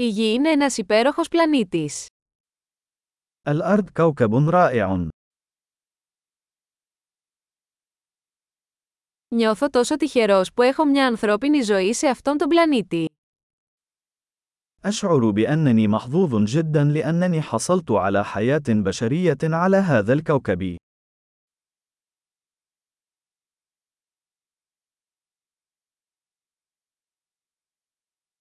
Η Γη είναι ένας υπέροχος πλανήτης. الأرض كوكب رائع. Νιώθω τόσο τυχερός που έχω μια ανθρώπινη ζωή σε αυτόν τον πλανήτη. أشعر بأنني محظوظ جدا لأنني حصلت على حياة بشرية على هذا الكوكب.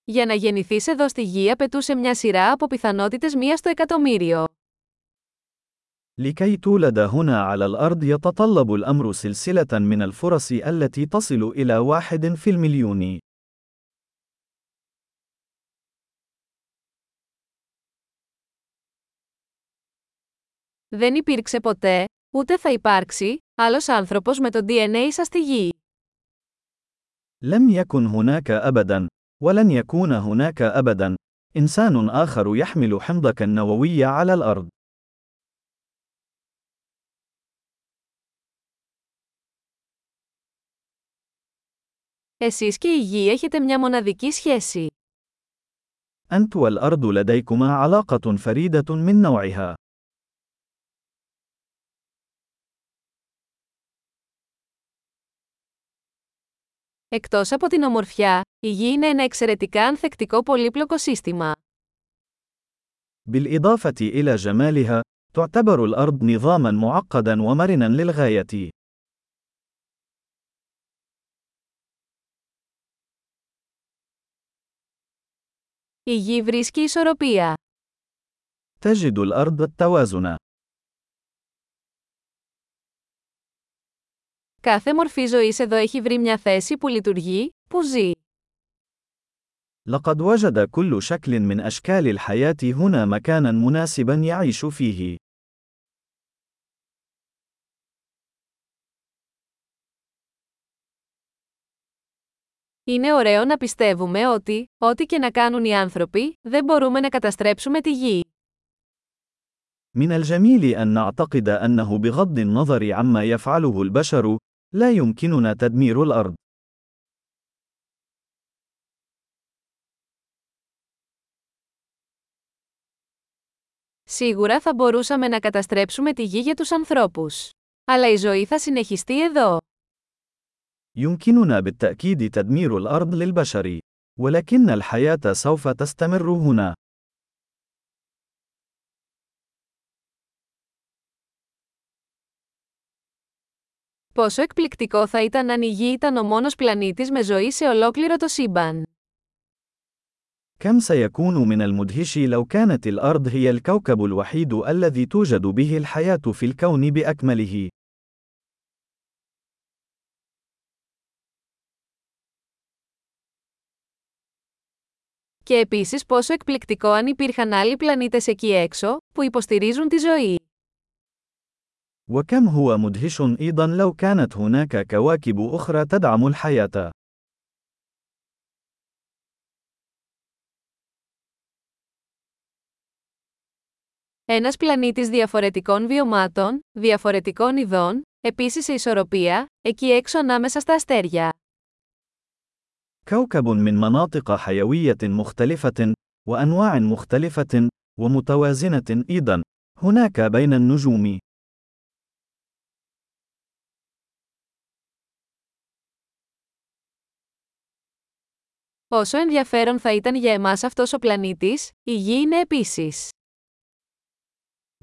Για να γεννηθείς εδώ στη Γη απαιτούσε μια σειρά από πιθανότητες μία στο εκατομμύριο. لكي تولد هنا على الأرض يتطلب الأمر سلسلة من الفرص التي تصل إلى واحد في المليون. Δεν υπήρξε ποτέ, ούτε θα υπάρξει, άλλος άνθρωπος με το DNA σας στη Γη. لم يكن هناك أبدا، ولن يكون هناك أبدا، إنسان آخر يحمل حمضك النووي على الأرض. Εσείς και η Γη έχετε μια μοναδική σχέση. أنت والأرض لديكما علاقة فريدة من نوعها. Εκτός από την ομορφιά, η Γη είναι ένα εξαιρετικά ανθεκτικό πολύπλοκο σύστημα. بالإضافة إلى جمالها، تعتبر الأرض نظامًا معقدًا ومرنًا للغاية. Η Γη βρίσκει ισορροπία. تجد الأرض التوازن. Κάθε μορφή ζωής εδώ έχει βρει μια θέση που λειτουργεί, που ζει. لقد وجد كل شكل من أشكال الحياة هنا مكانًا مناسبًا يعيش فيه. Είναι ωραίο να πιστεύουμε ότι, ό,τι και να κάνουν οι άνθρωποι, δεν μπορούμε να καταστρέψουμε τη Γη. من الجميل أن نعتقد أنه بغض النظر عما يفعله البشر، لا يمكننا تدمير الأرض. Σίγουρα θα μπορούσαμε να καταστρέψουμε τη Γη για τους ανθρώπους. Αλλά η ζωή θα συνεχιστεί εδώ. يمكننا بالتأكيد تدمير الأرض للبشر، ولكن الحياة سوف تستمر هنا. Πόσο εκπληκτικό θα ήταν αν η Γη ήταν ο μόνος πλανήτης με ζωή σε ολόκληρο το σύμπαν. كم سيكون من المدهش لو كانت الأرض هي الكوكب الوحيد الذي توجد به الحياة في الكون بأكمله. Και επίσης πόσο εκπληκτικό αν υπήρχαν άλλοι πλανήτες εκεί έξω, που υποστηρίζουν τη ζωή. وكم هو مدهش أيضا لو كانت هناك كواكب أخرى تدعم الحياة. Ένας πλανήτης διαφορετικών βιωμάτων, διαφορετικών ειδών, επίσης σε ισορροπία, εκεί έξω ανάμεσα στα αστέρια. كوكب من مناطق حيوية مختلفة، وأنواع مختلفة، ومتوازنة أيضا، هناك بين النجوم. Όσο ενδιαφέρον θα ήταν για εμάς αυτός ο πλανήτης, η Γη είναι επίσης.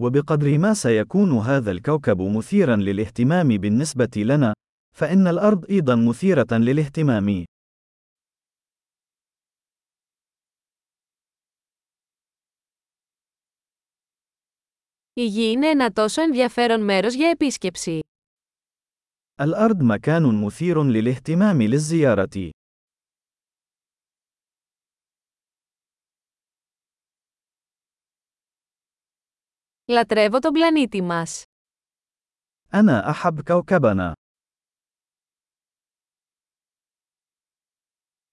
وبقدر ما سيكون هذا الكوكب مثيرا للاهتمام بالنسبة لنا، فإن الأرض أيضا مثيرة للاهتمام. Η Γη είναι ένα τόσο ενδιαφέρον μέρος για επίσκεψη. الأرض مكان مثير للاهتمام للزيارة. Λατρεύω τον πλανήτη μας. أنا أحب كوكبنا.